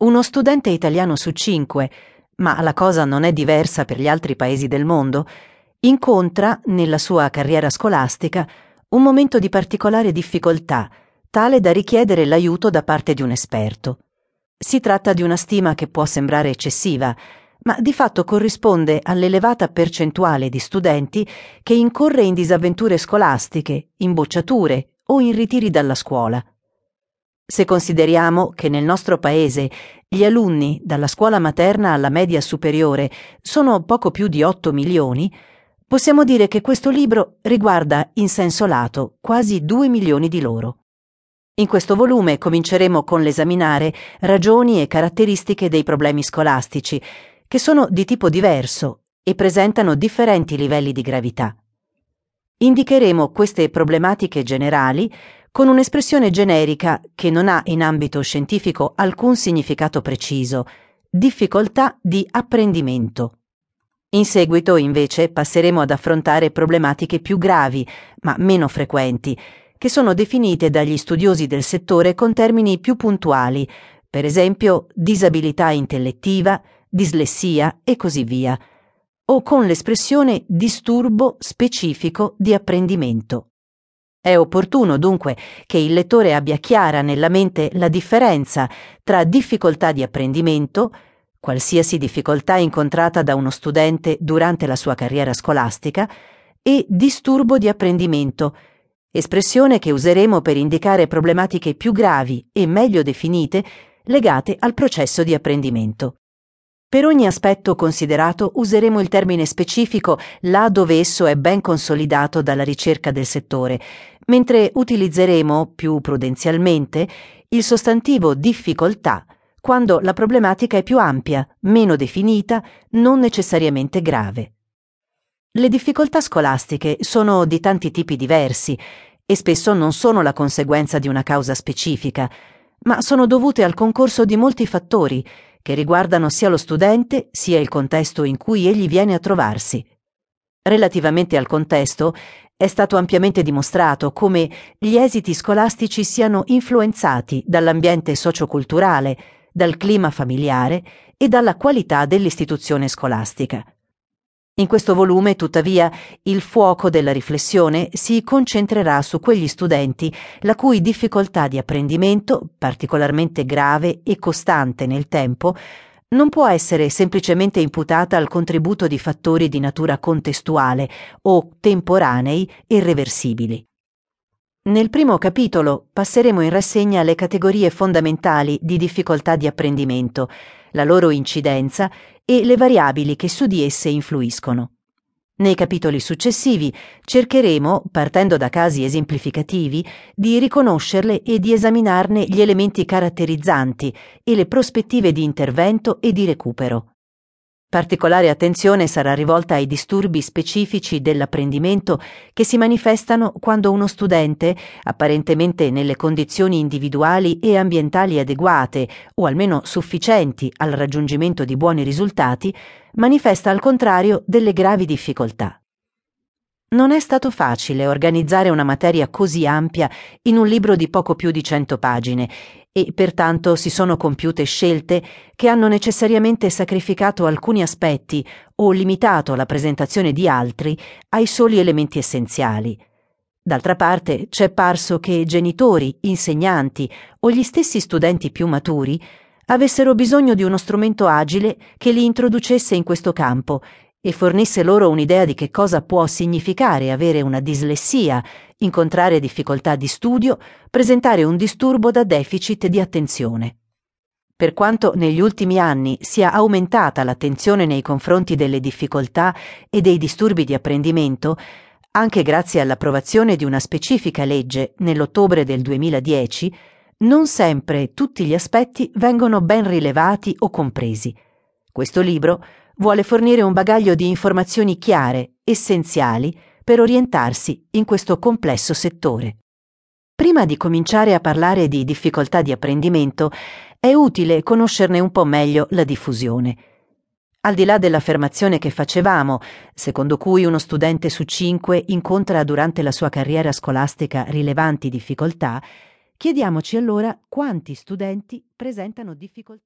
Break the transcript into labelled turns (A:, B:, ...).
A: Uno studente italiano su cinque, ma la cosa non è diversa per gli altri paesi del mondo, incontra, nella sua carriera scolastica, un momento di particolare difficoltà, tale da richiedere l'aiuto da parte di un esperto. Si tratta di una stima che può sembrare eccessiva, ma di fatto corrisponde all'elevata percentuale di studenti che incorre in disavventure scolastiche, in bocciature o in ritiri dalla scuola. Se consideriamo che nel nostro paese gli alunni dalla scuola materna alla media superiore sono poco più di 8 milioni, possiamo dire che questo libro riguarda in senso lato quasi 2 milioni di loro. In questo volume cominceremo con l'esaminare ragioni e caratteristiche dei problemi scolastici, che sono di tipo diverso e presentano differenti livelli di gravità. Indicheremo queste problematiche generali con un'espressione generica che non ha in ambito scientifico alcun significato preciso, difficoltà di apprendimento. In seguito, invece, passeremo ad affrontare problematiche più gravi, ma meno frequenti, che sono definite dagli studiosi del settore con termini più puntuali, per esempio disabilità intellettiva, dislessia e così via, o con l'espressione disturbo specifico di apprendimento. È opportuno dunque che il lettore abbia chiara nella mente la differenza tra difficoltà di apprendimento, qualsiasi difficoltà incontrata da uno studente durante la sua carriera scolastica, e disturbo di apprendimento, espressione che useremo per indicare problematiche più gravi e meglio definite legate al processo di apprendimento. Per ogni aspetto considerato useremo il termine specifico là dove esso è ben consolidato dalla ricerca del settore, mentre utilizzeremo, più prudenzialmente, il sostantivo difficoltà quando la problematica è più ampia, meno definita, non necessariamente grave. Le difficoltà scolastiche sono di tanti tipi diversi e spesso non sono la conseguenza di una causa specifica, ma sono dovute al concorso di molti fattori che riguardano sia lo studente sia il contesto in cui egli viene a trovarsi. Relativamente al contesto, è stato ampiamente dimostrato come gli esiti scolastici siano influenzati dall'ambiente socioculturale, dal clima familiare e dalla qualità dell'istituzione scolastica. In questo volume, tuttavia, il fuoco della riflessione si concentrerà su quegli studenti la cui difficoltà di apprendimento, particolarmente grave e costante nel tempo, non può essere semplicemente imputata al contributo di fattori di natura contestuale o temporanei irreversibili. Nel primo capitolo passeremo in rassegna le categorie fondamentali di difficoltà di apprendimento, la loro incidenza e le variabili che su di esse influiscono. Nei capitoli successivi cercheremo, partendo da casi esemplificativi, di riconoscerle e di esaminarne gli elementi caratterizzanti e le prospettive di intervento e di recupero. Particolare attenzione sarà rivolta ai disturbi specifici dell'apprendimento che si manifestano quando uno studente, apparentemente nelle condizioni individuali e ambientali adeguate o almeno sufficienti al raggiungimento di buoni risultati, manifesta al contrario delle gravi difficoltà. Non è stato facile organizzare una materia così ampia in un libro di poco più di cento pagine e pertanto si sono compiute scelte che hanno necessariamente sacrificato alcuni aspetti o limitato la presentazione di altri ai soli elementi essenziali. D'altra parte c'è parso che genitori, insegnanti o gli stessi studenti più maturi avessero bisogno di uno strumento agile che li introducesse in questo campo e fornisse loro un'idea di che cosa può significare avere una dislessia, incontrare difficoltà di studio, presentare un disturbo da deficit di attenzione. Per quanto negli ultimi anni sia aumentata l'attenzione nei confronti delle difficoltà e dei disturbi di apprendimento, anche grazie all'approvazione di una specifica legge nell'ottobre del 2010, non sempre tutti gli aspetti vengono ben rilevati o compresi. Questo libro vuole fornire un bagaglio di informazioni chiare, essenziali, per orientarsi in questo complesso settore. Prima di cominciare a parlare di difficoltà di apprendimento, è utile conoscerne un po' meglio la diffusione. Al di là dell'affermazione che facevamo, secondo cui uno studente su cinque incontra durante la sua carriera scolastica rilevanti difficoltà, chiediamoci allora quanti studenti presentano difficoltà.